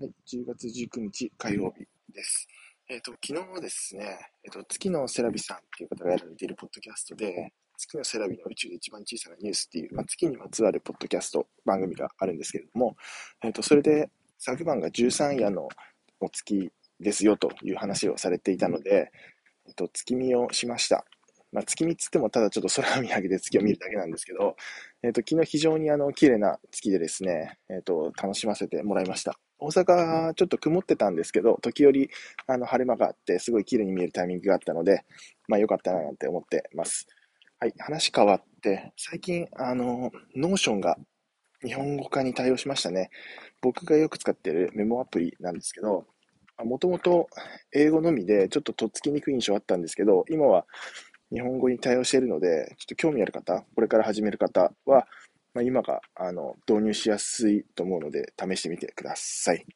はい、10月19日火曜日です。えっ、ー、と、昨日ですね、えっ、ー、と、月のセラビさんっていう方がやられているポッドキャストで、月のセラビの宇宙で一番小さなニュースっていう、まあ、月にまつわるポッドキャスト番組があるんですけれども、えっ、ー、と、それで昨晩が13夜のお月ですよという話をされていたので、えっ、と、月見をしました。まあ、月見つってもただちょっと空を見上げて月を見るだけなんですけど、えっ、と、昨日非常にあの、綺麗な月でですね、えっ、と、楽しませてもらいました。大阪、ちょっと曇ってたんですけど、時折、あの、晴れ間があって、すごい綺麗に見えるタイミングがあったので、まあ、良かったななんて思ってます。はい、話変わって、最近、あの、 Notion が日本語化に対応しましたね。僕がよく使ってるメモアプリなんですけど、もともと英語のみでちょっととっつきにくい印象あったんですけど、今は日本語に対応しているので、ちょっと興味ある方、これから始める方は、まあ、今があの導入しやすいと思うので、試してみてください。